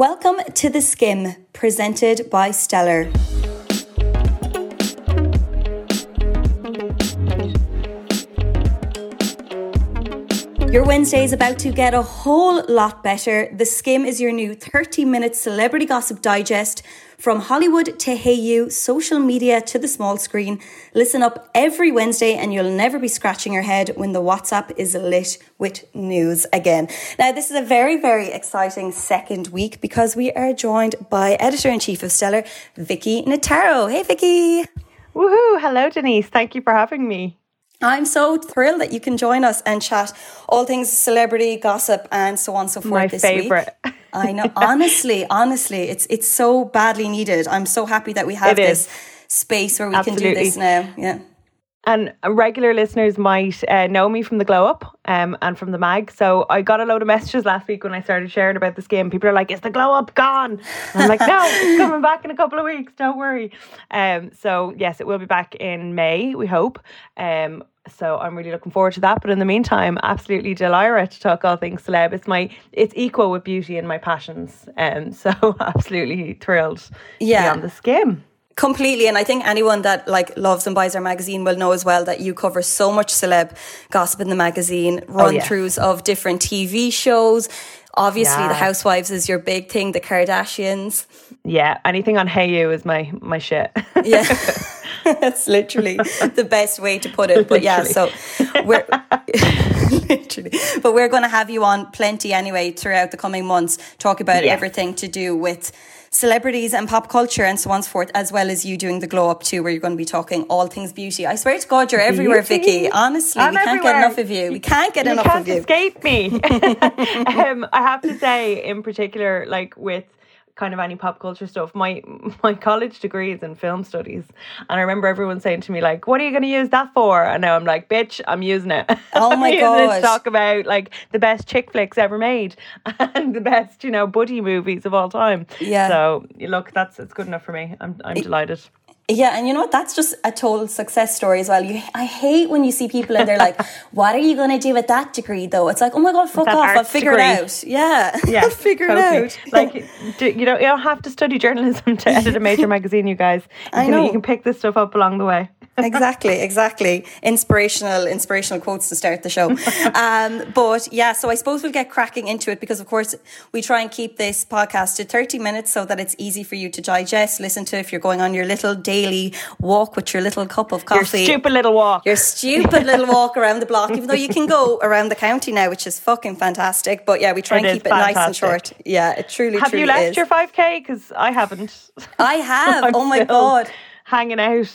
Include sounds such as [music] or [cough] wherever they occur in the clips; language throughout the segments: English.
Welcome to The Skim, presented by Stellar. Your Wednesday is about to get a whole lot better. The Skim is your new 30 minute celebrity gossip digest from Hollywood to Hayu, social media to the small screen. Listen up every Wednesday and you'll never be scratching your head when the WhatsApp is lit with news again. Now, this is a very, very exciting second week because we are joined by editor in chief of Stellar, Vicki Notaro. Hey, Vicki. Woohoo! Hello, Denise. Thank you for having me. I'm so thrilled that you can join us and chat all things celebrity gossip and so on and so forth. My this favorite. Week. [laughs] I know. [laughs] honestly, honestly, it's it's so badly needed. I'm so happy that we have It this is. space where we Absolutely. can do this now. Yeah. And regular listeners might uh, know me from the Glow Up um, and from the mag. So I got a load of messages last week when I started sharing about this game. People are like, "Is the Glow Up gone?" And I'm like, "No, [laughs] it's coming back in a couple of weeks. Don't worry." Um, so yes, it will be back in May. We hope. Um, so I'm really looking forward to that. But in the meantime, absolutely delighted to talk all things celeb. It's my it's equal with beauty and my passions. Um, [laughs] so absolutely thrilled to Yeah. be on the skim. Completely, and I think anyone that like loves and buys our magazine will know as well that you cover so much celeb gossip in the magazine, run yes. throughs of different TV shows. Obviously, the Housewives is your big thing. The Kardashians, Yeah, anything on Hey You is my my shit. yeah, [laughs] that's literally the best way to put it. But yeah, so we're [laughs] literally, but we're going to have you on plenty anyway throughout the coming months. Talk about Yeah. everything to do with celebrities and pop culture and so on and so forth, as well as you doing the glow up too, where you're going to be talking all things beauty. I swear to God, you're everywhere, Beauty? Vicki. Honestly, I'm we can't everywhere. get enough of you. We can't get enough of you enough can't of you. escape me. [laughs] [laughs] um, I have to say, in particular, like with kind of any pop culture stuff, my [laughs] my college degree is in film studies, and I remember everyone saying to me like, "What are you going to use that for?" And now I'm like, "Bitch, I'm using it." Oh [laughs] my I'm using it God. to talk about like the best chick flicks ever made [laughs] and the best, you know, buddy movies of all time. Yeah. So look, that's it's good enough for me. I'm I'm delighted. Yeah, and you know what? That's just a total success story as well. You, I hate when you see people and they're like, [laughs] "What are you going to do with that degree?" Though it's like, "Oh my god, fuck That off! I'll figure degree. it out." Yeah, [laughs] Yeah, I'll figure totally. it out. like, do, you know, you don't have to study journalism to edit a major [laughs] magazine. You guys, you I can, know. you can pick this stuff up along the way. exactly, exactly. Inspirational, inspirational quotes to start the show. Um, but yeah, so I suppose we'll get cracking into it because, of course, we try and keep this podcast to 30 minutes so that it's easy for you to digest, listen to if you're going on your little daily walk with your little cup of coffee. Your stupid little walk. Your stupid little [laughs] walk around the block, even though you can go around the county now, which is fucking fantastic. But yeah, we try It and keep it nice and short. Yeah, it truly, have truly you left is. your 5K? Because I haven't. I [laughs] have. Oh my god. Hanging out.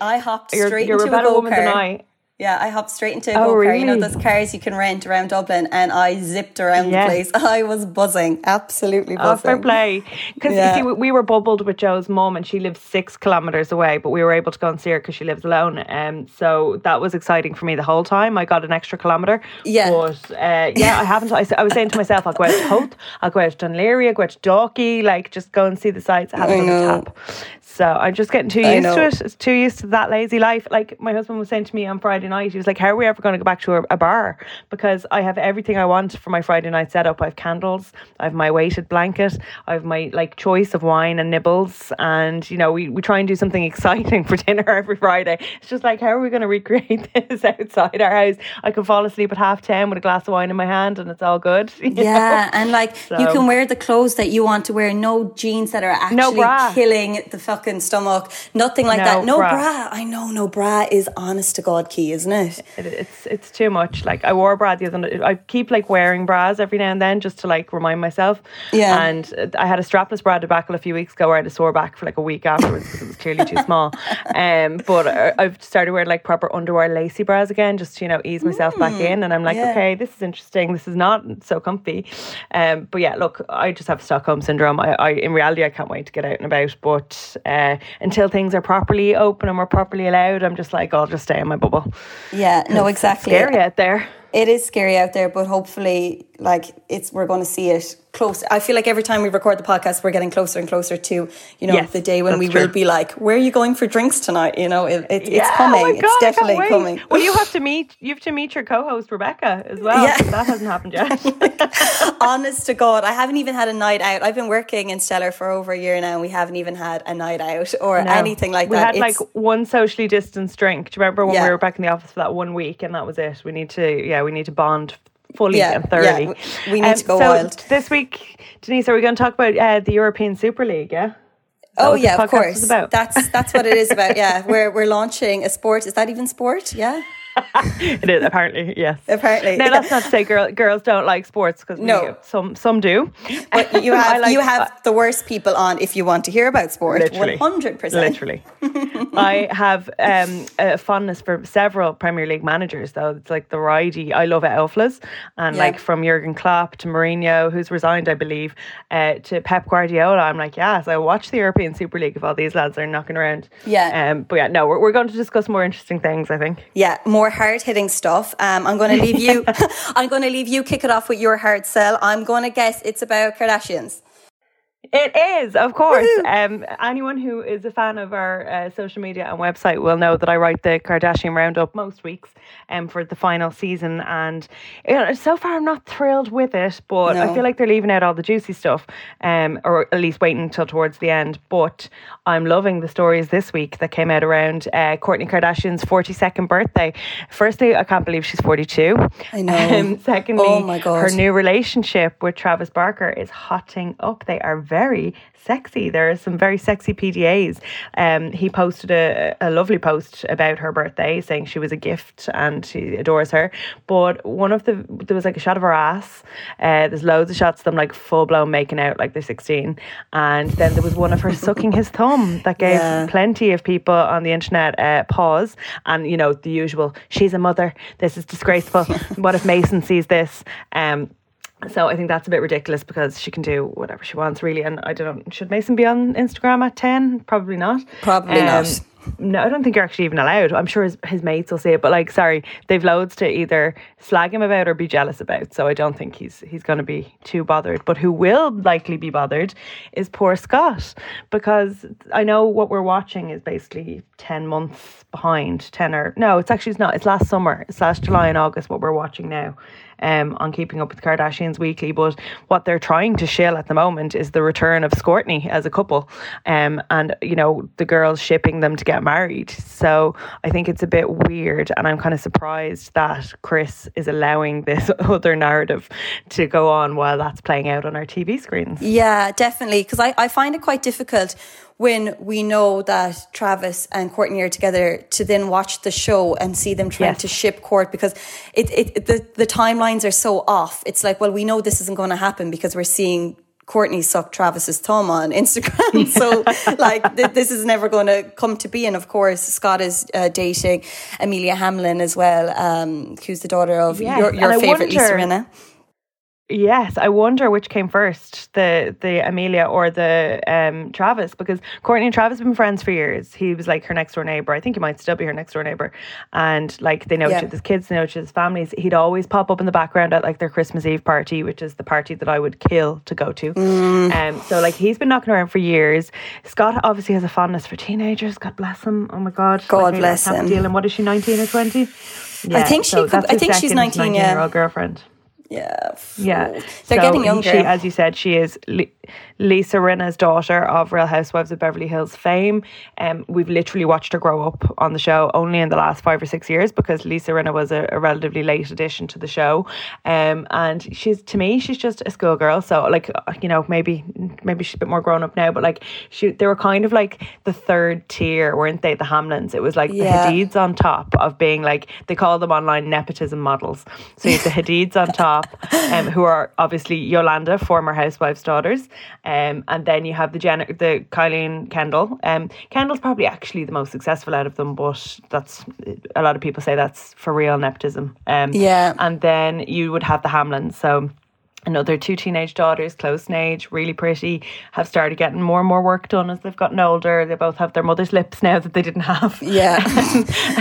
I hopped You're, straight you're a into a better go woman than. I. Yeah, I hopped straight into a Oh, go car. You know those cars you can rent around Dublin, and I zipped around Yes. the place. [laughs] I was buzzing, absolutely Oh, buzzing. fair play. Because Yeah. you see, we, we were bubbled with Joe's mum, and she lives six kilometres away, but we were able to go and see her because she lives alone. Um, so that was exciting for me the whole time. I got an extra kilometre. Yeah. But uh, yeah, I haven't. I, I was saying to myself, I'll go out to Howth, I'll go out to Dún Laoghaire, I'll go out to Dalkey, like just go and see the sights. I haven't I know. tap. So I'm just getting too used to it. It's too used to that lazy life. Like my husband was saying to me on Friday night, he was like, "How are we ever going to go back to a, a bar?" Because I have everything I want for my Friday night setup. I have candles, I have my weighted blanket, I have my like choice of wine and nibbles, and you know we, we try and do something [laughs] exciting for dinner every Friday. It's just like, how are we going to recreate [laughs] this outside our house? I can fall asleep at half ten with a glass of wine in my hand, and it's all good. [laughs] you know? Yeah, and like you can wear the clothes that you want to wear, no jeans that are actually bra. killing the fucking stomach, nothing like No that. No bra. bra. I know, no bra is honest to God key, isn't it? it, it's it's too much. Like I wore a bra the other night. I keep like wearing bras every now and then just to like remind myself. Yeah. And I had a strapless bra debacle a few weeks ago where I had a sore back for like a week afterwards because it was clearly too small. [laughs] Um, but I've started wearing like proper underwear lacy bras again just to you know ease myself back in. And I'm like, yeah. okay, this is interesting. This is not so comfy. Um, but yeah, look, I just have Stockholm syndrome. I, I in reality I can't wait to get out and about. But uh, until things are properly open and we're properly allowed, I'm just like, I'll just stay in my bubble. Yeah, no, exactly. Scary out there. It is scary out there, but hopefully, like it's we're going to see it close. I feel like every time we record the podcast, we're getting closer and closer to you know Yes, the day when we true. will be like, "Where are you going for drinks tonight?" You know, it, it, it's coming. oh my it's God, I can't definitely coming. Well, you have to meet you have to meet your co-host Rebecca as well. Yeah. That hasn't happened yet. [laughs] Honest to God, I haven't even had a night out. I've been working in Stellar for over a year now, and we haven't even had a night out or No. anything like we that. We had like one socially distanced drink. Do you remember when Yeah. we were back in the office for that one week and that was it? We need to yeah, we need to bond fully Yeah, and thoroughly. Um, we- need to go so wild. This week, Denise, are we going to talk about uh, the European Super League? Yeah. oh yeah, of course. about. That's that's what it is about. Yeah, [laughs] we're we're launching a sport. Is that even sport? Yeah, [laughs] It is apparently yes. apparently. Now that's not to say girl, girls don't like sports because No. some some do. But [laughs] you have like- you have the worst people on if you want to hear about sport. One hundred percent. Literally. [laughs] I have um, a fondness for several Premier League managers, though. It's like the Ridey. I love it Elflas. And Yeah. like from Jurgen Klopp to Mourinho, who's resigned, I believe, uh, to Pep Guardiola. I'm like, yes, I watch the European Super League if all these lads are knocking around. Yeah. Um, but yeah, no, we're, we're going to discuss more interesting things, I think. Yeah, more hard hitting stuff. Um, I'm going to leave you. [laughs] [laughs] I'm going to leave you kick it off with your hard sell. I'm going to guess it's about Kardashians. It is, of course. Um, anyone who is a fan of our uh, social media and website will know that I write the Kardashian Roundup most weeks um, for the final season. And you know, so far, I'm not thrilled with it, but I feel like they're leaving out all the juicy stuff, um, or at least waiting until towards the end. But I'm loving the stories this week that came out around uh, Kourtney Kardashian's 42nd birthday. Firstly, I can't believe she's 42. I know. [laughs] Um, secondly, Oh my God. her new relationship with Travis Barker is hotting up. They are very sexy. There are some very sexy PDAs. Um, he posted a, a lovely post about her birthday saying she was a gift and she adores her. But one of the, there was like a shot of her ass. Uh, there's loads of shots of them like full blown making out like they're 16. And then there was one of her [laughs] sucking his thumb that gave Yeah. plenty of people on the internet uh, pause. And, you know, the usual, she's a mother. This is disgraceful. [laughs] what if Mason sees this? Um, so I think that's a bit ridiculous because she can do whatever she wants, really. And I don't know, should Mason be on Instagram at 10? Probably not. Probably not. Um, no, I don't think you're actually even allowed. I'm sure his, his mates will see it, but like, sorry, they've loads to either slag him about or be jealous about. So I don't think he's he's going to be too bothered. But who will likely be bothered is poor Scott because I know what we're watching is basically ten months behind. Ten or no, it's actually it's not. It's last summer. It's last July and August. What we're watching now. Um, on Keeping Up with Kardashians weekly, but what they're trying to shill at the moment is the return of Scourtney as a couple, um, and you know the girls shipping them to get married. So I think it's a bit weird, and I'm kind of surprised that Kris is allowing this [laughs] other narrative to go on while that's playing out on our TV screens. Yeah, definitely. Because I, I find it quite difficult when we know that Travis and Kourtney are together to then watch the show and see them trying Yes. to ship Court because it, it the, the timelines are so off. It's like, well, we know this isn't going to happen because we're seeing Kourtney suck Travis's thumb on Instagram. [laughs] so, [laughs] like, th- this is never going to come to be. And of course, Scott is uh, dating Amelia Hamlin as well, um, who's the daughter of Yes, your, your favorite Lisa Rinna. Yes, I wonder which came first, the the Amelia or the um, Travis, because Kourtney and Travis have been friends for years. He was like her next door neighbor. I think he might still be her next door neighbor, and like they know Yeah. each other's kids, they know each other's families. He'd always pop up in the background at like their Christmas Eve party, which is the party that I would kill to go to. Mm. Um, so like he's been knocking around for years. Scott obviously has a fondness for teenagers. God bless him. Oh my God. God Like, bless him. deal. And what is she, nineteen or twenty? I think she could- I think she's second 19, yeah. year old girlfriend. Yeah. Yeah, They're So getting younger. She, as you said, she is Li- Lisa Rinna's daughter of Real Housewives of Beverly Hills fame. Um, we've literally watched her grow up on the show only in the last five or six years because Lisa Rinna was a, a relatively late addition to the show. Um, and she's to me, she's just a schoolgirl. So like uh, you know, maybe maybe she's a bit more grown up now, but like she, they were kind of like the third tier, weren't they? The Hamlins. It was like Yeah. the Hadids on top of being like they call them online nepotism models. So you have the [laughs] Hadids on top, um, who are obviously Yolanda, former housewives' daughters, um, and then you have the Jen, the Kylie Kendall. Um, Kendall's probably actually the most successful out of them, but that's a lot of people say that's for real nepotism. Um, Yeah. and then you would have the Hamlins. So. Another two teenage daughters, close in age, really pretty, have started getting more and more work done as they've gotten older. They both have their mother's lips now that they didn't have. Yeah.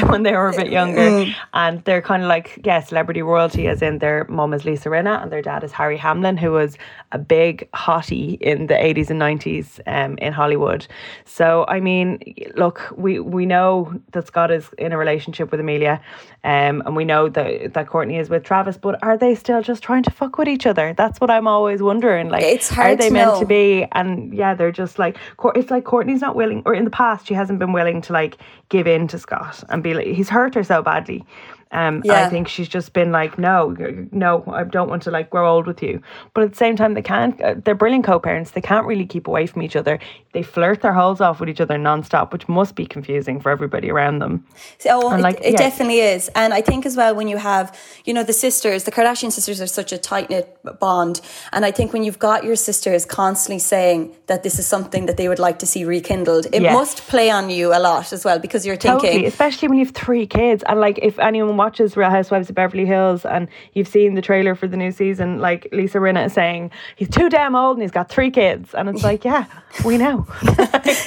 [laughs] when they were a bit younger. Mm. And they're kind of like, yeah, celebrity royalty, as in their mum is Lisa Rinna and their dad is Harry Hamlin, who was a big hottie in the 80s and 90s um, in Hollywood. So, I mean, look, we, we know that Scott is in a relationship with Amelia um, and we know that, that Kourtney is with Travis, but are they still just trying to fuck with each other? That's what I'm always wondering. Like, it's hard are they meant know. to be? And yeah, they're just like it's like Kourtney's not willing, or in the past she hasn't been willing to like give in to Scott and be like he's hurt her so badly. Um, yeah. I think she's just been like, no, no, I don't want to like grow old with you. But at the same time, they can't. Uh, they're brilliant co-parents. They can't really keep away from each other. They flirt their holes off with each other nonstop, which must be confusing for everybody around them. Oh, and like, it, it yeah. definitely is. And I think as well when you have, you know, the sisters, the Kardashian sisters are such a tight knit bond. And I think when you've got your sisters constantly saying that this is something that they would like to see rekindled, it yes. must play on you a lot as well because you're thinking, totally, especially when you have three kids, and like if anyone watches Real Housewives of Beverly Hills and you've seen the trailer for the new season, like Lisa Rinna is saying, he's too damn old and he's got three kids. And it's like, yeah, we know. [laughs]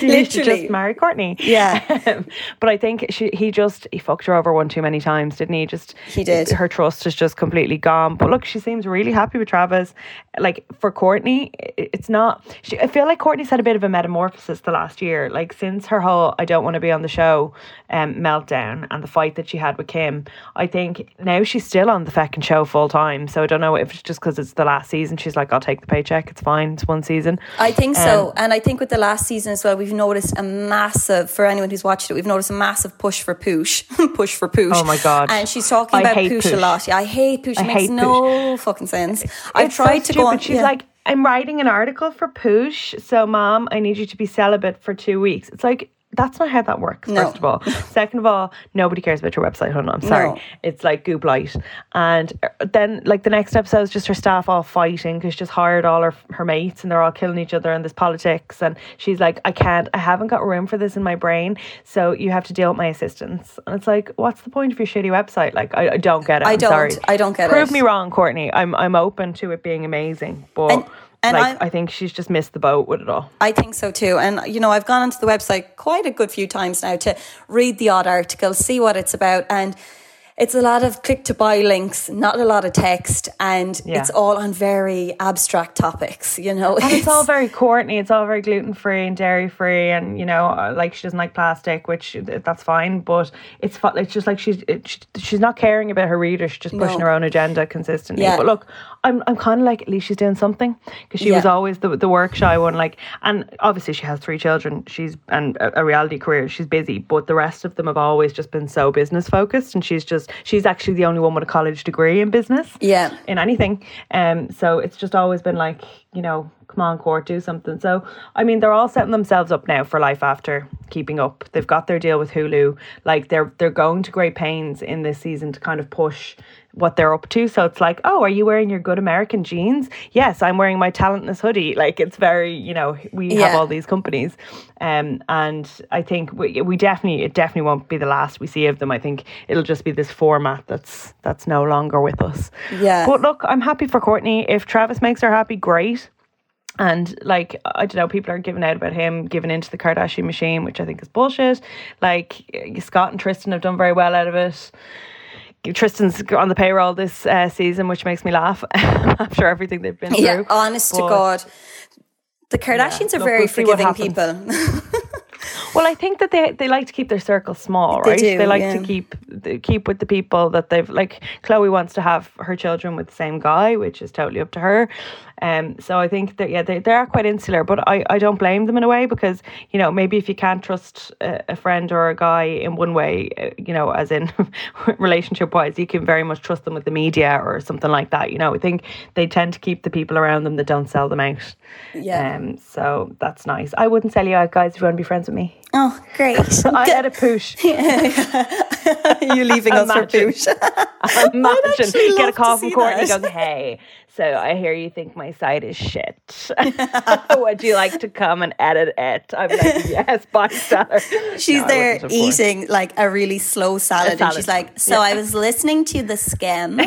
Literally. just marry Kourtney. Yeah. [laughs] but I think she, he just, he fucked her over one too many times, didn't he? Just, he did. Her trust is just completely gone. But look, she seems really happy with Travis. Like for Kourtney, it's not, she, I feel like Kourtney's had a bit of a metamorphosis the last year. Like since her whole I don't want to be on the show um, meltdown and the fight that she had with Kim, I think now she's still on the fucking show full time. So I don't know if it's just because it's the last season. She's like, I'll take the paycheck. It's fine. It's one season. I think um, so. And I think with the last season as well, we've noticed a massive, for anyone who's watched it, we've noticed a massive push for Poosh. [laughs] push for Poosh. Oh my God. And she's talking I about Poosh, Poosh, a lot. Yeah, I hate Poosh. It makes hate no Poosh. fucking sense. I tried so to go on. She's yeah. like, I'm writing an article for Poosh. So, mom, I need you to be celibate for two weeks. It's like, that's not how that works, no. first of all. [laughs] Second of all, nobody cares about your website, honey. I'm sorry. No. It's like Goop Light. And uh, then, like, the next episode is just her staff all fighting because she just hired all her, her mates and they're all killing each other and there's politics. And she's like, I can't, I haven't got room for this in my brain. So you have to deal with my assistants. And it's like, what's the point of your shitty website? Like, I, I don't get it. I I'm don't. Sorry. I don't get Prove it. Prove me wrong, Kourtney. I'm, I'm open to it being amazing. But. And- and like, I, I, think she's just missed the boat with it all. I think so too. And, you know, I've gone onto the website quite a good few times now to read the odd article, see what it's about. And it's a lot of click to buy links, not a lot of text, and yeah. it's all on very abstract topics, you know. And it's, it's all very Kourtney, it's all very gluten free and dairy free, and you know, uh, like she doesn't like plastic, which that's fine, but it's it's just like she's it, she's not caring about her readers, she's just pushing no. her own agenda consistently. Yeah. But look, I'm I'm kind of like at least she's doing something because she yeah. was always the the work shy one, like, and obviously she has three children, she's and a, a reality career, she's busy, but the rest of them have always just been so business focused, and she's just she's actually the only one with a college degree in business. Yeah. In anything. Um so it's just always been like, you know, come on court, do something. So I mean they're all setting themselves up now for life after keeping up. They've got their deal with Hulu. Like they're they're going to great pains in this season to kind of push what they're up to. So it's like, oh, are you wearing your good American jeans? Yes, I'm wearing my talentless hoodie. [laughs] Like it's very, you know, we yeah. have all these companies, um, and I think we, we definitely it definitely won't be the last we see of them. I think it'll just be this format that's that's no longer with us. Yeah. But look, I'm happy for Kourtney. If Travis makes her happy, great. And like I don't know, people are giving out about him giving into the Kardashian machine, which I think is bullshit. Like Scott and Tristan have done very well out of it. Tristan's on the payroll this uh, season, which makes me laugh [laughs] after everything they've been through. Yeah, honest but, to God. The Kardashians yeah, are very we'll forgiving people. [laughs] [laughs] well, I think that they, they like to keep their circle small, right? They, do, they like yeah. to keep keep with the people that they've like. Khloé wants to have her children with the same guy, which is totally up to her. Um, so I think that yeah, they, they are quite insular, but I, I don't blame them in a way because you know maybe if you can't trust a, a friend or a guy in one way, uh, you know, as in [laughs] relationship wise, you can very much trust them with the media or something like that. You know, I think they tend to keep the people around them that don't sell them out. Yeah. Um, so that's nice. I wouldn't sell you out, guys, if you want to be friends with me. Oh, great! [laughs] I had a push. [laughs] you leaving us for push? Imagine get a call from Kourtney. Goes, hey, so I hear you think my site is shit. [laughs] [laughs] Would you like to come and edit it? I'm like, [laughs] yes, buy seller. She's no, there eating like a really slow salad, salad. and she's like, so yeah. I was listening to the skim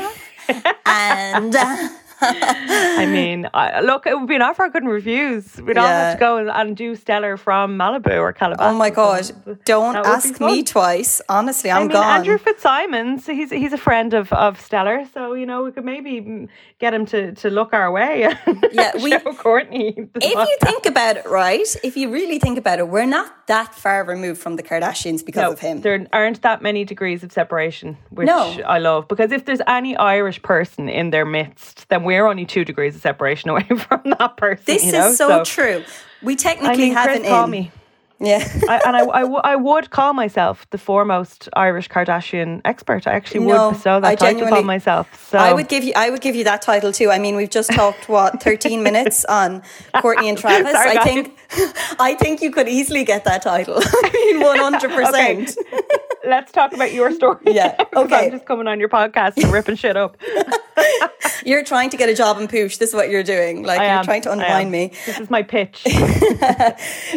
and. Uh, [laughs] I mean, I, look, it would be an offer I couldn't refuse. We'd all have to go and, and do Stellar from Malibu or Calabasas. Oh my god! Don't That would be ask me twice. Honestly, I'm I mean, gone. Andrew Fitzsimons, he's he's a friend of, of Stellar, so you know we could maybe get him to, to look our way. [laughs] Yeah, we- show Kourtney. if you think about it, right? If you really think about it, we're not that far removed from the Kardashians because No, of him. there aren't that many degrees of separation, which No. I love. Because if there's any Irish person in their midst, then we're only two degrees of separation [laughs] away from that person. This you know? is so, true. We I technically mean, have Chris, an call me. Yeah. I, and I, I, [laughs] w- I would call myself the foremost Irish Kardashian expert. I actually No, would bestow that I title upon myself. So I would give you I would give you that title too. I mean, we've just talked what [laughs] 13 minutes on Kourtney and Travis. Sorry, I guys. think I think you could easily get that title. I mean, 100%. Let's talk about your story. [laughs] Yeah. [laughs] okay. I'm just coming on your podcast and ripping shit up. [laughs] You're trying to get a job in Poosh. This is what you're doing. Like I you're am. trying to undermine me. This is my pitch.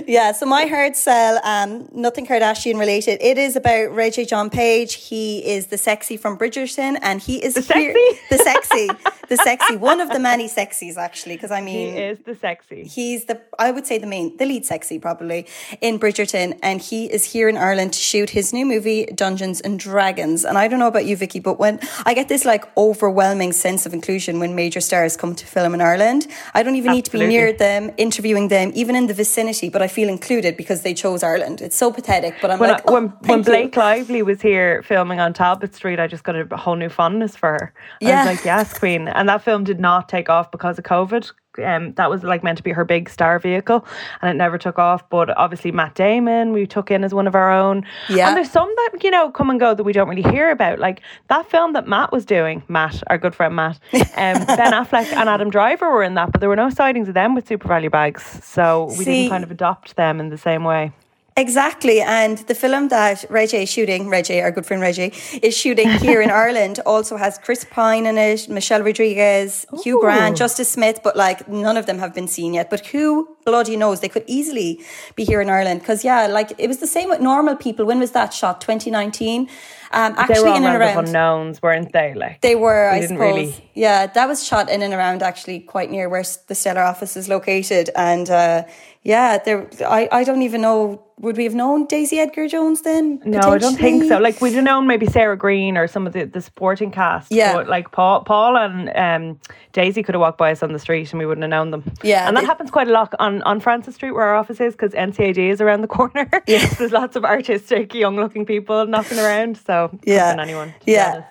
Yeah, so my hard sell, um, nothing Kardashian related. It is about Regé-Jean Page. He is the sexy from Bridgerton, and he is the sexy? the sexy, the sexy, one of the many sexies actually. Because I mean, he mean, is the sexy. he's the I would say the main, the lead sexy probably in Bridgerton, and he is here in Ireland to shoot his new movie Dungeons and Dragons. And I don't know about you, Vicki, but when I get this like overwhelming sense of inclusion when major stars come to film in Ireland, I don't even need to be near them, interviewing them, even in the vicinity, but I feel included because they chose Ireland. It's so pathetic, but I'm When, like, I, when, oh, when you. Blake Lively was here filming on Talbot Street, I just got a whole new fondness for her. I Yeah. was like, yes, Queen. And that film did not take off because of COVID. Um, that was like meant to be her big star vehicle, and it never took off. But obviously, Matt Damon we took in as one of our own. Yeah. and there's some that you know come and go that we don't really hear about. Like that film that Matt was doing, Matt, our good friend Matt, um, [laughs] Ben Affleck and Adam Driver were in that, but there were no sightings of them with SuperValu bags, so we See- didn't kind of adopt them in the same way. Exactly. And the film that Reggie is shooting, Reggie, our good friend Reggie, is shooting here in [laughs] Ireland also has Chris Pine in it, Michelle Rodriguez, Hugh Grant, Justice Smith, but like none of them have been seen yet. But who bloody knows? They could easily be here in Ireland. Because, yeah, like it was the same with normal people. When was that shot? 2019? Um, They actually, were all in and around. unknowns, weren't they? Like They were, We I didn't suppose. really- Yeah, that was shot in and around actually quite near where the Stellar office is located. And uh, yeah, there. I, I don't even know. Would we have known Daisy Edgar Jones then? No, I don't think so. Like we'd have known maybe Sarah Greene or some of the, the supporting cast. Yeah. But like Paul, Paul and um, Daisy could have walked by us on the street and we wouldn't have known them. Yeah, and that they- happens quite a lot on, on Francis Street where our office is because NCAD is around the corner. [laughs] Yeah. There's lots of artistic, young-looking people knocking around. So Yeah. anyone. To Yeah.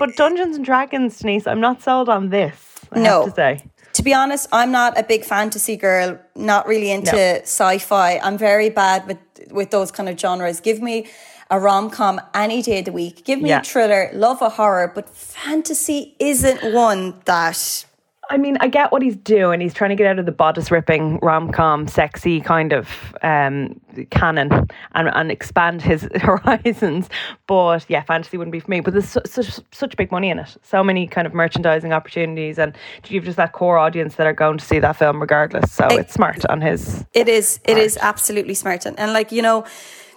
But Dungeons and Dragons, Denise, I'm not sold on this. I No. have to say. To be honest, I'm not a big fantasy girl. Not really into No. sci-fi. I'm very bad with with those kind of genres. Give me a rom com any day of the week. Give me Yeah. a thriller. Love a horror, but fantasy isn't one that. I mean, I get what he's doing. He's trying to get out of the bodice ripping rom com, sexy kind of um, canon and, and expand his [laughs] horizons. But yeah, fantasy wouldn't be for me. But there's su- such such big money in it. So many kind of merchandising opportunities, and you've just that core audience that are going to see that film regardless. So it's smart on his. It is. It is absolutely smart, and, and like you know,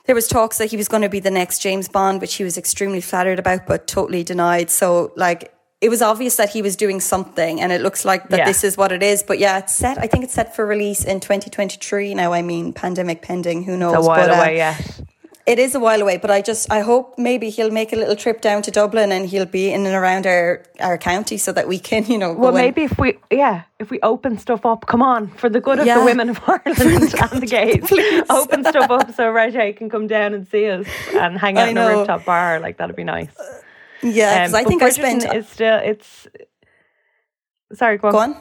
there was talks that he was going to be the next James Bond, which he was extremely flattered about, but totally denied. So like. It was obvious that he was doing something, and it looks like that Yeah. this is what it is. But yeah, it's set. I think it's set for release in 2023. Now, I mean, pandemic pending. Who knows? A while but, uh, away yet. It is a while away, but I just I hope maybe he'll make a little trip down to Dublin and he'll be in and around our our county so that we can, you know. Well, go in. maybe if we, yeah, if we open stuff up, come on, for the good of Yeah. the women of [laughs] Ireland and the gays, [laughs] open stuff up so Reggie can come down and see us and hang out I in a rooftop bar. Like that'd be nice. Yeah, because Um, I think I spent. is still it's. Sorry, go on. Go on.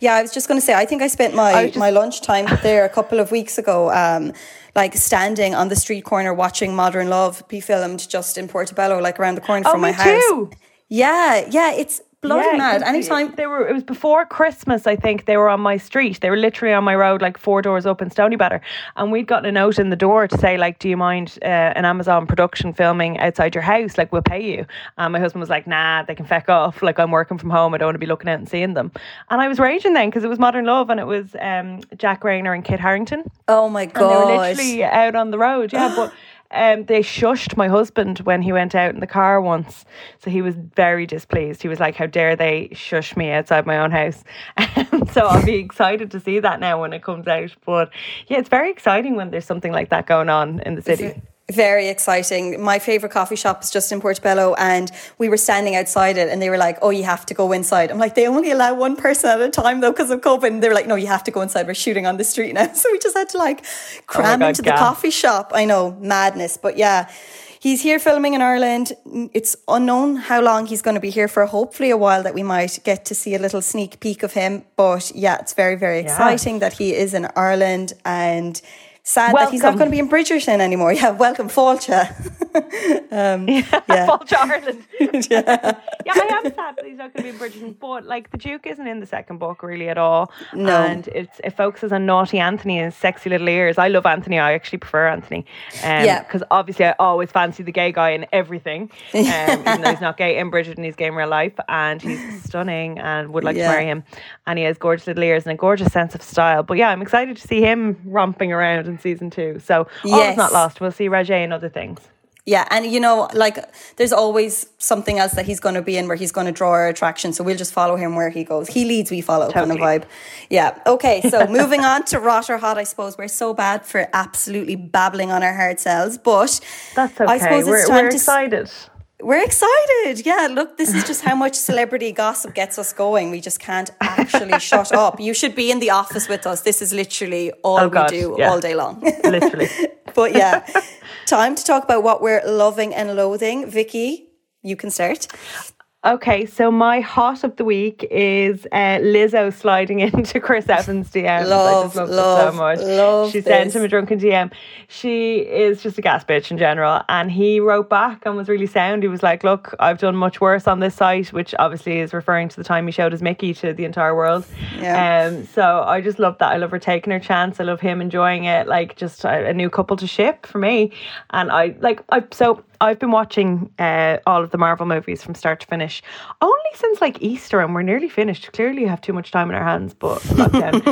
Yeah, I was just going to say. I think I spent my just- my lunchtime there a couple of weeks ago, um, like standing on the street corner watching Modern Love be filmed just in Portobello, like around the corner Oh, from my house. too. Yeah, yeah, it's bloody Yeah, mad. Anytime. they were, it was before Christmas. I think they were on my street. They were literally on my road, like four doors up in Stoneybatter, and we'd gotten a note in the door to say, like, "Do you mind uh, an Amazon production filming outside your house? Like, we'll pay you." And my husband was like, "Nah, they can feck off. Like, I'm working from home. I don't want to be looking out and seeing them." And I was raging then because it was Modern Love and it was um, Jack Reynor and Kit Harington. Oh my god! they were literally out on the road. Yeah, but um, they shushed my husband when he went out in the car once. So he was very displeased. He was like, How dare they shush me outside my own house? [laughs] so I'll be excited to see that now when it comes out. But yeah, it's very exciting when there's something like that going on in the city. Very exciting. My favorite coffee shop is just in Portobello, and we were standing outside it, and they were like, "Oh, you have to go inside." I'm like, "They only allow one person at a time though, because of COVID." And they were like, "No, you have to go inside. We're shooting on the street now." [laughs] So we just had to like oh cram oh God, into the coffee shop. I know madness, but yeah. He's here filming in Ireland. It's unknown how long he's going to be here for. Hopefully, a while that we might get to see a little sneak peek of him. But yeah, it's very, very exciting yeah. that he is in Ireland and sad welcome. that he's not going to be in Bridgerton anymore. [laughs] Yeah, welcome, Fáilte. [laughs] um, yeah, yeah. [laughs] Fáilte Ireland. yeah. yeah, I am sad that he's not going to be in Bridgerton, but like the Duke isn't in the second book really at all. No. And it's, it focuses on naughty Anthony and his sexy little ears. I love Anthony. I actually prefer Anthony. Um, yeah. Because obviously I always fancy the gay guy in everything. Um, even though he's not gay in Bridgerton, he's gay in real life. And he's stunning and would like yeah. to marry him. And he has gorgeous little ears and a gorgeous sense of style. But yeah, I'm excited to see him romping around in season two. So yes. all is not lost. We'll see Regé and other things. Yeah, and you know, like there's always something else that he's going to be in where he's going to draw our attraction. So we'll just follow him where he goes. He leads, we follow totally. kind of vibe. Yeah. Okay. So [laughs] moving on to rot or hot, I suppose we're so bad for absolutely babbling on our hard selves, but that's okay. I suppose we're, we're excited. We're excited. Yeah, look, this is just how much celebrity gossip gets us going. We just can't actually [laughs] shut up. You should be in the office with us. This is literally all oh God, we do yeah. all day long. [laughs] literally. [laughs] but yeah, time to talk about what we're loving and loathing. Vicki, you can start. Okay, so my hot of the week is uh, Lizzo sliding [laughs] into Chris Evans' DM. Love, I just love, so much. Love she this. sent him a drunken DM. She is just a gas bitch in general, and he wrote back and was really sound. He was like, "Look, I've done much worse on this site," which obviously is referring to the time he showed his Mickey to the entire world. Yeah. Um. So I just love that. I love her taking her chance. I love him enjoying it. Like just a, a new couple to ship for me, and I like I so I've been watching uh, all of the Marvel movies from start to finish, only since like Easter, and we're nearly finished. Clearly, you have too much time in our hands, but [laughs] um,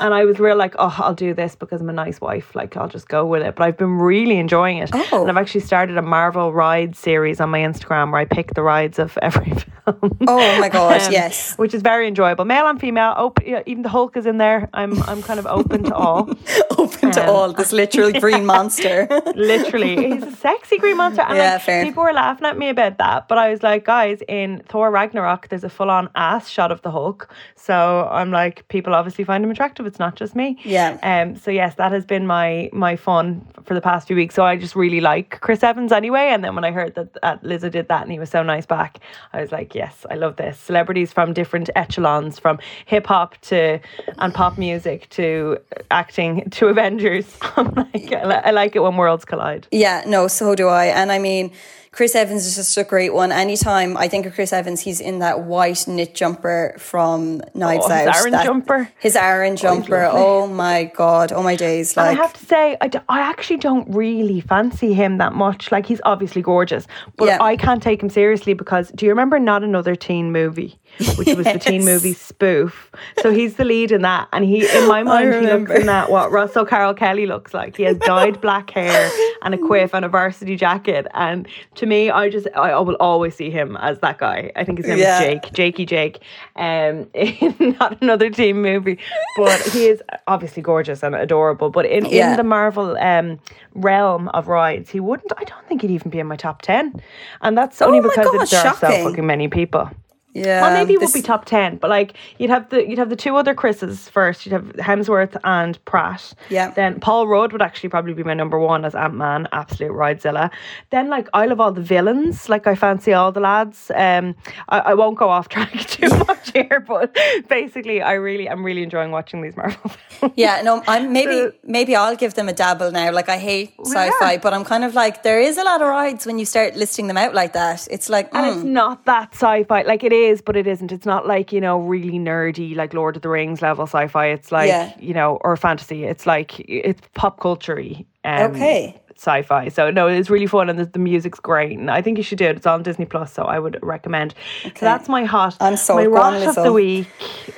and I was real like, oh, I'll do this because I'm a nice wife. Like, I'll just go with it. But I've been really enjoying it, oh. and I've actually started a Marvel ride series on my Instagram where I pick the rides of every [laughs] film. Oh my gosh, um, yes, which is very enjoyable. Male and female, open, even the Hulk is in there. I'm I'm kind of open to all. [laughs] open to um, all. This literal green monster. literally, he's a sexy green monster monster. And yeah, like, fair. people were laughing at me about that, but I was like, guys, in Thor Ragnarok, there's a full on ass shot of the Hulk. So I'm like, people obviously find him attractive. It's not just me. Yeah. Um. So yes, that has been my my fun for the past few weeks. So I just really like Chris Evans anyway. And then when I heard that, that Lizzo did that and he was so nice back, I was like, yes, I love this. Celebrities from different echelons, from hip hop to and pop music to acting to [laughs] Avengers. [laughs] I'm like, I like it when worlds collide. Yeah. No. So do I. And I mean, Chris Evans is just a great one. Anytime I think of Chris Evans, he's in that white knit jumper from Knives oh, Out. His Aran that, jumper. His Aran oh, jumper. Oh, oh, my God. Oh my days. Like, and I have to say, I, d- I actually don't really fancy him that much. Like, he's obviously gorgeous, but yeah. I can't take him seriously because do you remember Not Another Teen Movie? Which yes. was the teen [laughs] movie spoof. So he's the lead in that, and he, in my mind, he looks in that what Russell Carroll Kelly looks like. He has dyed black hair and a quiff [laughs] and a varsity jacket, and to me, I just I will always see him as that guy. I think his name yeah. is Jake, Jakey Jake, um, [laughs] in not another teen movie, but he is obviously gorgeous and adorable. But in, yeah. in the Marvel um, realm of rides, he wouldn't. I don't think he'd even be in my top ten, and that's only oh because God, there are so fucking many people. Yeah. Well, maybe it would be top ten, but like you'd have the you'd have the two other Chris's first. You'd have Hemsworth and Pratt. Yeah. Then Paul Rudd would actually probably be my number one as Ant Man, absolute ridezilla. Then like I love all the villains. Like I fancy all the lads. Um, I, I won't go off track [laughs] too much here, but basically I really I'm really enjoying watching these Marvel [laughs] films. Yeah. No, I'm maybe maybe I'll give them a dabble now. Like I hate sci-fi, yeah. but I'm kind of like there is a lot of rides when you start listing them out like that. It's like mm. and it's mm. not that sci-fi. Like it is is, but it isn't. It's not like, you know, really nerdy, like Lord of the Rings level sci fi. It's like, yeah. you know, or fantasy. It's like, it's pop culture um, okay. Sci fi. So, no, it's really fun and the, the, music's great. And I think you should do it. It's on Disney Plus, so I would recommend. Okay. So that's my hot. I'm so My rot of the week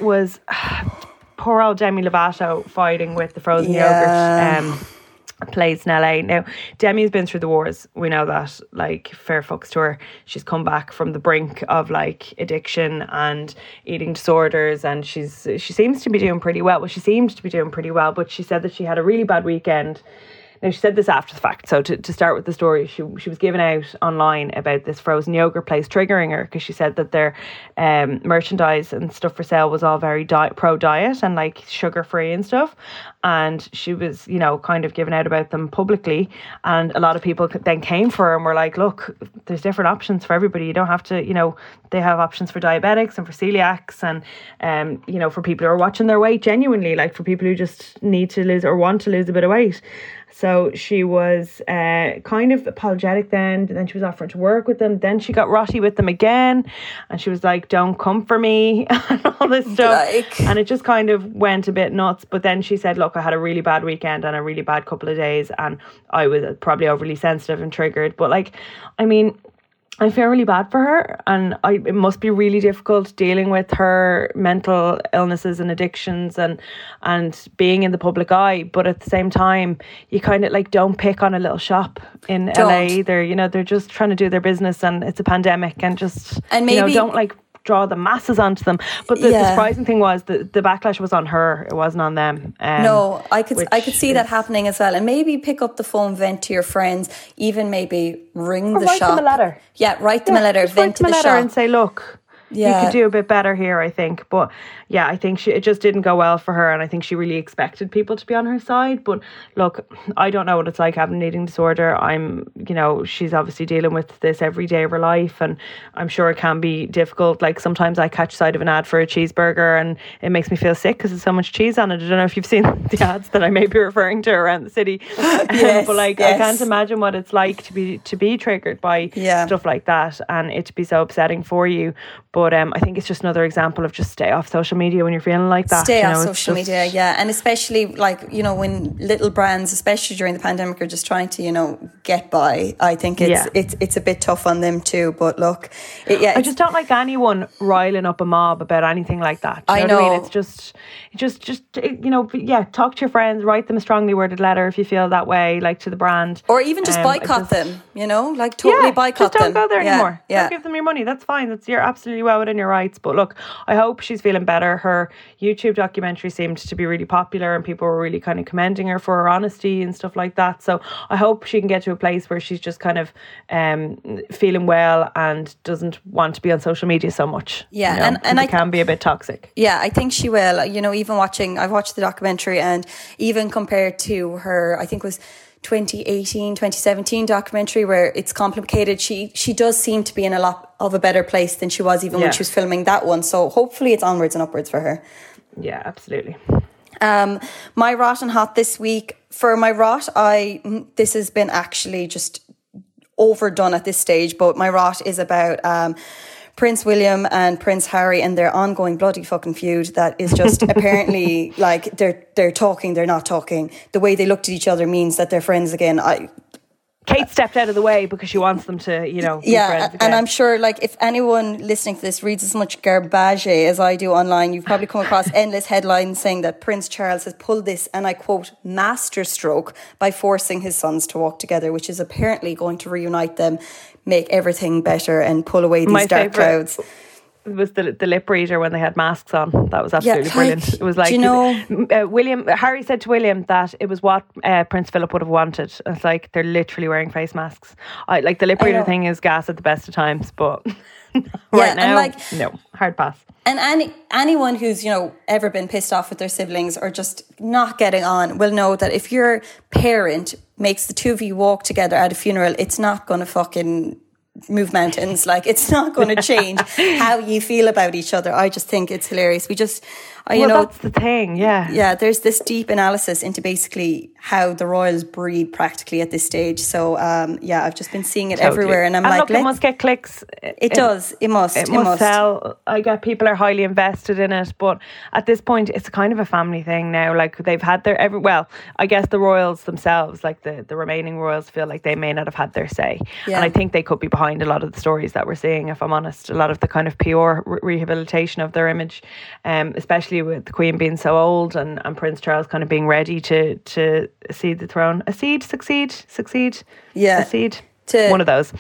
was [sighs] poor old Demi Lovato fighting with the frozen yeah. yogurt. Um, plays in LA. Now, Demi's been through the wars. We know that. Like, fair fucks to her. She's come back from the brink of like addiction and eating disorders, and she's she seems to be doing pretty well. Well, she seemed to be doing pretty well, but she said that she had a really bad weekend now she said this after the fact. So to, to start with the story, she she was given out online about this frozen yogurt place triggering her because she said that their um, merchandise and stuff for sale was all very diet, pro diet and like sugar free and stuff. And she was, you know, kind of giving out about them publicly. And a lot of people then came for her and were like, look, there's different options for everybody. You don't have to, you know, they have options for diabetics and for celiacs and, um, you know, for people who are watching their weight genuinely, like for people who just need to lose or want to lose a bit of weight. So she was uh, kind of apologetic then. Then she was offering to work with them. Then she got rotty with them again. And she was like, don't come for me [laughs] and all this stuff. Like. And it just kind of went a bit nuts. But then she said, look, I had a really bad weekend and a really bad couple of days. And I was probably overly sensitive and triggered. But like, I mean, I feel really bad for her, and I it must be really difficult dealing with her mental illnesses and addictions, and and being in the public eye. But at the same time, you kind of like don't pick on a little shop in don't. LA either. You know, they're just trying to do their business, and it's a pandemic, and just and maybe you know, don't like draw the masses onto them. But the, yeah. the surprising thing was that the backlash was on her; it wasn't on them. Um, no, I could I could see is, that happening as well, and maybe pick up the phone, vent to your friends, even maybe ring the write shop. Them a letter. Yeah, write them yeah, a letter, vent to the shop, and say, "Look, yeah. you could do a bit better here, I think. But yeah, I think she it just didn't go well for her, and I think she really expected people to be on her side. But look, I don't know what it's like having an eating disorder. I'm, you know, she's obviously dealing with this every day of her life, and I'm sure it can be difficult. Like sometimes I catch sight of an ad for a cheeseburger, and it makes me feel sick because there's so much cheese on it. I don't know if you've seen [laughs] the ads that I may be referring to around the city, [laughs] [laughs] yes, but like yes. I can't imagine what it's like to be to be triggered by yeah. stuff like that, and it to be so upsetting for you. But um, I think it's just another example of just stay off social media when you're feeling like that. Stay off know, social just... media, yeah, and especially like you know when little brands, especially during the pandemic, are just trying to you know get by. I think it's yeah. it's it's a bit tough on them too. But look, it, yeah, I just don't like anyone riling up a mob about anything like that. You know I know. I mean? It's just, just, just you know, yeah. Talk to your friends, write them a strongly worded letter if you feel that way, like to the brand, or even just um, boycott just, them. You know, like totally yeah, boycott just don't them. go there yeah, anymore. Yeah. Don't give them your money. That's fine. That's you're absolutely well within your rights. But look, I hope she's feeling better. Her YouTube documentary seemed to be really popular and people were really kind of commending her for her honesty and stuff like that. So I hope she can get to a place where she's just kind of um, feeling well and doesn't want to be on social media so much. Yeah, you know, and, and it I, can be a bit toxic. Yeah, I think she will. You know, even watching, I've watched the documentary and even compared to her, I think was 2018 2017 documentary where it's complicated. She she does seem to be in a lot of a better place than she was even yeah. when she was filming that one. So hopefully it's onwards and upwards for her. Yeah absolutely. Um my rot and hot this week. For my rot i this has been actually just overdone at this stage but my rot is about um Prince William and Prince Harry and their ongoing bloody fucking feud that is just [laughs] apparently like they're they're talking, they're not talking. The way they looked at each other means that they're friends again. I Kate stepped out of the way because she wants them to, you know, yeah. And I'm sure, like, if anyone listening to this reads as much garbage as I do online, you've probably come across [laughs] endless headlines saying that Prince Charles has pulled this, and I quote, masterstroke by forcing his sons to walk together, which is apparently going to reunite them make everything better and pull away these My dark clouds was the the lip reader when they had masks on. That was absolutely yeah, brilliant. It was like you know, uh, William Harry said to William that it was what uh, Prince Philip would have wanted. It's like they're literally wearing face masks. I like the lip reader thing is gas at the best of times, but [laughs] right yeah, now, like, no hard pass. And any anyone who's you know ever been pissed off with their siblings or just not getting on will know that if your parent makes the two of you walk together at a funeral, it's not going to fucking move mountains. Like it's not going [laughs] to change how you feel about each other. I just think it's hilarious. We just uh, you know, that's the thing. Yeah, yeah. There's this deep analysis into basically how the royals breed practically at this stage. So um, yeah, I've just been seeing it totally. everywhere, and I'm and like, look, it must get clicks. It, it, does. It must. It, it must, must sell. I get people are highly invested in it, but at this point, it's kind of a family thing now. Like they've had their every. Well, I guess the royals themselves, like the the remaining royals, feel like they may not have had their say, yeah. and I think they could be behind a lot of the stories that we're seeing. If I'm honest, a lot of the kind of PR re- rehabilitation of their image, um, especially do with the Queen being so old and, and Prince Charles kind of being ready to to cede the throne. A seed, succeed, succeed. Yeah. A seed. To- One of those.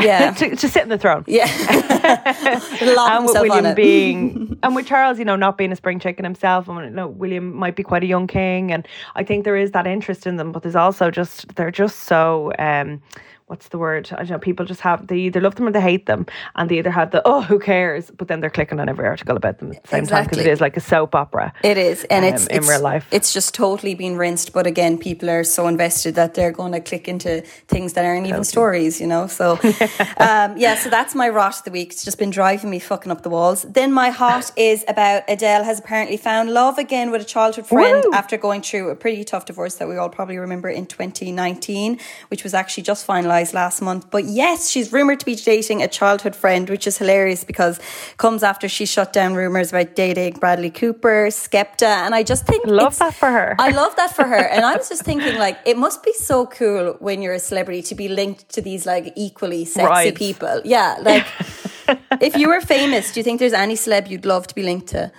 yeah. [laughs] to, to sit in the throne. Yeah. [laughs] And with William being [laughs] and with Charles, you know, not being a spring chicken himself, and you know, William might be quite a young king, and I think there is that interest in them, but there's also just they're just so um what's the word? I don't know, people just have they either love them or they hate them, and they either have the oh who cares, but then they're clicking on every article about them at the same time because it is like a soap opera. It is, and um, it's, in it's real life. It's just totally been rinsed. But again, people are so invested that they're going to click into things that aren't even stories, you know. So, [laughs] um, yeah. So that's my rot of the week. It's just been driving me fucking up the walls. Then my hot [sighs] is about Adele has apparently found love again with a childhood friend Woo! after going through a pretty tough divorce that we all probably remember in 2019, which was actually just finalized last month. But yes, she's rumored to be dating a childhood friend, which is hilarious because comes after she shut down rumors about dating Bradley Cooper, Skepta, and I just think Love that for her. I love that for her, and I was just [laughs] thinking like it must be so cool when you're a celebrity to be linked to these like equally sexy Right. people. Yeah, like [laughs] if you were famous, do you think there's any celeb you'd love to be linked to?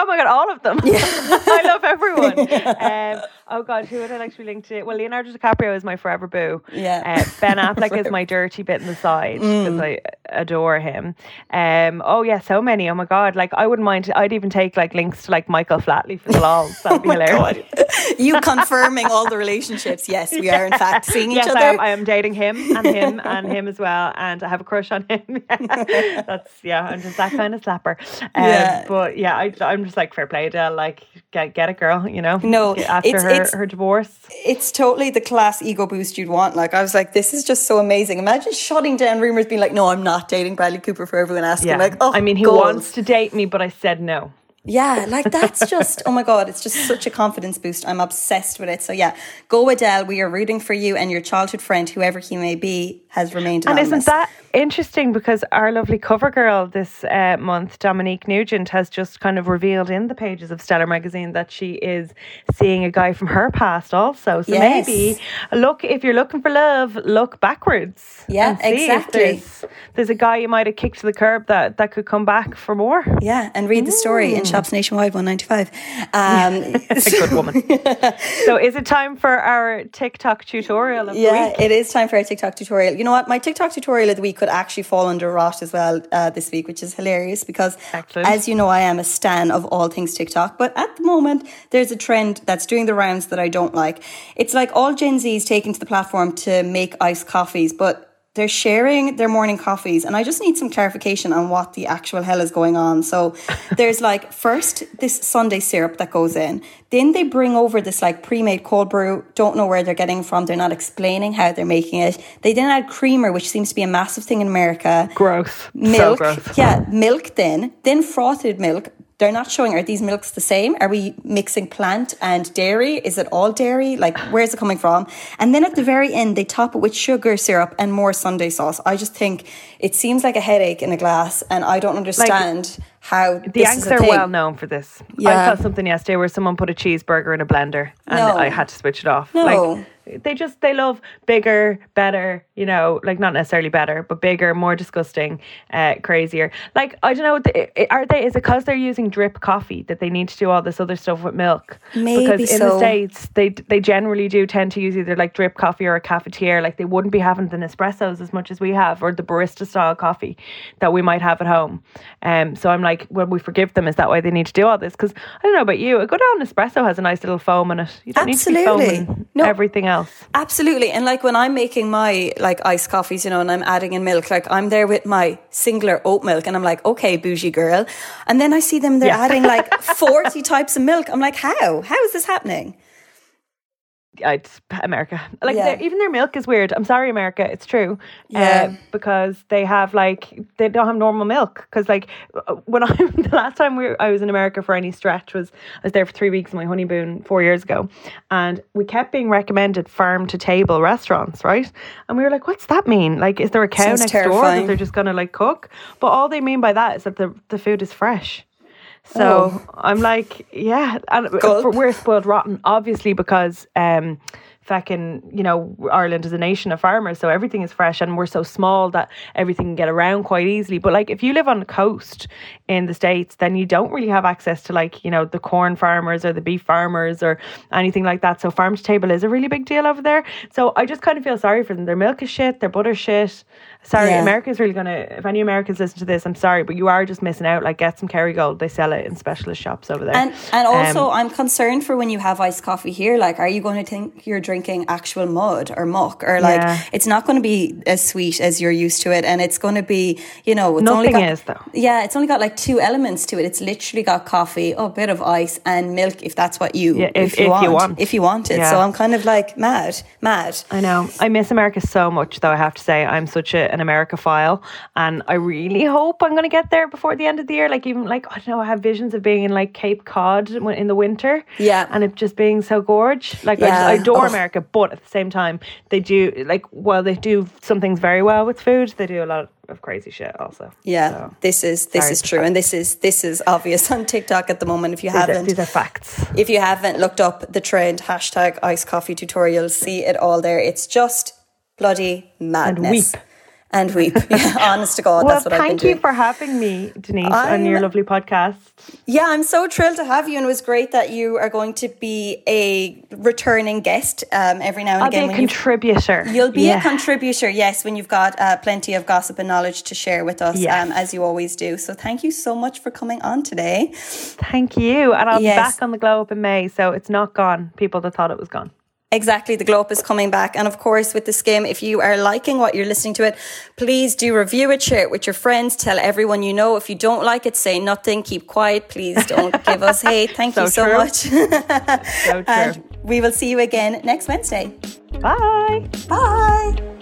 Oh my god, all of them! [laughs] I love everyone. Um, oh god, who would I like to be linked to? Well, Leonardo DiCaprio is my forever boo. Yeah. Uh, ben [laughs] Affleck is my dirty bit in the side because I adore him. Um, oh yeah, so many. Oh my god, like I wouldn't mind. I'd even take like links to like Michael Flatley for the lols. [laughs] That'd be hilarious. [laughs] You confirming all the relationships? Yes, we are in fact seeing each other. I am, I am dating him and him and him as well, and I have a crush on him. That's yeah, I'm just that kind of slapper. Um, Yeah. But yeah, I, I'm just like fair play, Adele. Like get get it, girl. You know. No, after it's- her her divorce. it's totally the class ego boost you'd want. Like I was like, this is just so amazing. Imagine shutting down rumors, being like, no, I'm not dating Bradley Cooper for everyone asking. Yeah. Like, oh, I mean, he wants to date me, but I said no. Yeah, like [laughs] that's just oh my god, it's just such a confidence boost. I'm obsessed with it. So yeah, go Adele. We are rooting for you and your childhood friend, whoever he may be, has remained And isn't that interesting? Because our lovely cover girl this uh, month, Dominique Nugent, has just kind of revealed in the pages of Stellar magazine that she is seeing a guy from her past also. So Yes. maybe look if you're looking for love, look backwards. Yeah, and see if exactly. there's, there's a guy you might have kicked to the curb that that could come back for more. Yeah, and read the story in shops nationwide, one ninety five. [laughs] Um, a good woman. [laughs] so is it time for our TikTok tutorial Yeah, it is time for our TikTok tutorial. You know what? My TikTok tutorial of the week could actually fall under rot as well uh, this week, which is hilarious because, Excellent. as you know, I am a stan of all things TikTok. But at the moment, there's a trend that's doing the rounds that I don't like. It's like all Gen Zs taking to the platform to make iced coffees, but they're sharing their morning coffees and i just need some clarification on what the actual hell is going on. So [laughs] there's like first this sunday syrup that goes in. Then they bring over this like pre-made cold brew. Don't know where they're getting from. They're not explaining how they're making it. They then add creamer which seems to be a massive thing in america. Gross. So milk. gross. yeah milk then. Then frothed milk they're not showing are these milks the same are we mixing plant and dairy is it all dairy like where's it coming from and then at the very end they top it with sugar syrup and more sunday sauce i just think it seems like a headache in a glass and i don't understand how The this Yanks are thing. well known for this. Yeah. I saw something yesterday where someone put a cheeseburger in a blender and No. I had to switch it off. No. Like they just they love bigger, better, you know, like not necessarily better, but bigger, more disgusting, uh, crazier. Like I don't know, are they? Is it because they're using drip coffee that they need to do all this other stuff with milk? Maybe because in so. the states they they generally do tend to use either like drip coffee or a cafetiere. Like they wouldn't be having the Nespressos as much as we have, or the barista style coffee that we might have at home. Um, so I'm like, when we forgive them, is that why they need to do all this? Because I don't know about you, a good old Nespresso has a nice little foam in it. You don't Absolutely. need to be foaming No. everything else. Absolutely. And like when I'm making my like iced coffees, you know, and I'm adding in milk, like I'm there with my singular oat milk and I'm like, okay, bougie girl. And then I see them, they're Yeah. adding like [laughs] 40 types of milk. I'm like, how? How is this happening? It's America. Like Yeah. their- even their milk is weird. I'm sorry, America. It's true. Yeah. Uh, because they have like they don't have normal milk. Because like uh, when [laughs] I the last time we were, I was in America for any stretch was I was there for three weeks in my honeymoon four years ago, and we kept being recommended farm to table restaurants, right? And we were like, what's that mean? Like, is there a cow Sounds next door that they're just gonna like cook? But all they mean by that is that the the food is fresh. So Oh. I'm like, yeah, and Gulp. we're spoiled rotten, obviously, because um, fucking, you know, Ireland is a nation of farmers, so everything is fresh and we're so small that everything can get around quite easily. But like if you live on the coast in the States, then you don't really have access to like, you know, the corn farmers or the beef farmers or anything like that. So farm to table is a really big deal over there. So I just kind of feel sorry for them. Their milk is shit, their butter shit. Sorry, Yeah. America's really gonna if any Americans listen to this, I'm sorry, but you are just missing out. Like get some Kerrygold. They sell it in specialist shops over there. And and Um, also, I'm concerned for when you have iced coffee here. Like, are you going to think you're drinking actual mud or muck, or like Yeah. it's not going to be as sweet as you're used to it, and it's going to be, you know, it's only Nothing got, is, though. Yeah, it's only got like two elements to it. It's literally got coffee, a bit of ice, and milk, if that's what you, Yeah, if- you if want, you want. if you want it. Yeah. So I'm kind of like mad, mad. I know. I miss America so much, though. I have to say, I'm such a, an Americaphile, and I really hope I'm going to get there before the end of the year. Like even like I don't know, I have visions of being in like Cape Cod in the winter, Yeah. and it just being so gorge. Like I, just, I adore Oh. America, but at the same time, they do like while they do some things very well with food, they do a lot of crazy shit also. Yeah, So, this is this is true, and this is this is obvious on TikTok at the moment. If you these, haven't, these are facts. If you haven't looked up the trend hashtag iced coffee tutorials, see it all there. It's just bloody madness. weep. And weep. [laughs] Yeah, honest to God, Well, that's what I've been doing. thank you for having me, Denise, on I'm- your lovely podcast. yeah, I'm so thrilled to have you, and it was great that you are going to be a returning guest um, every now and I'll again. be a contributor. You'll be Yeah. a contributor, yes, when you've got uh, plenty of gossip and knowledge to share with us, Yes. um, as you always do. So thank you so much for coming on today. Thank you. And I'll Yes. be back on the glow up in May, so it's not gone. People that thought it was gone. Exactly, the glow up is coming back. And of course, with the skim, if you are liking what you're listening to it, please do review it, share it with your friends, tell everyone you know. If you don't like it, say nothing, keep quiet. Please don't [laughs] give us hate. Thank So you so true. much. So [laughs] true. and we will see you again next Wednesday. Bye. Bye.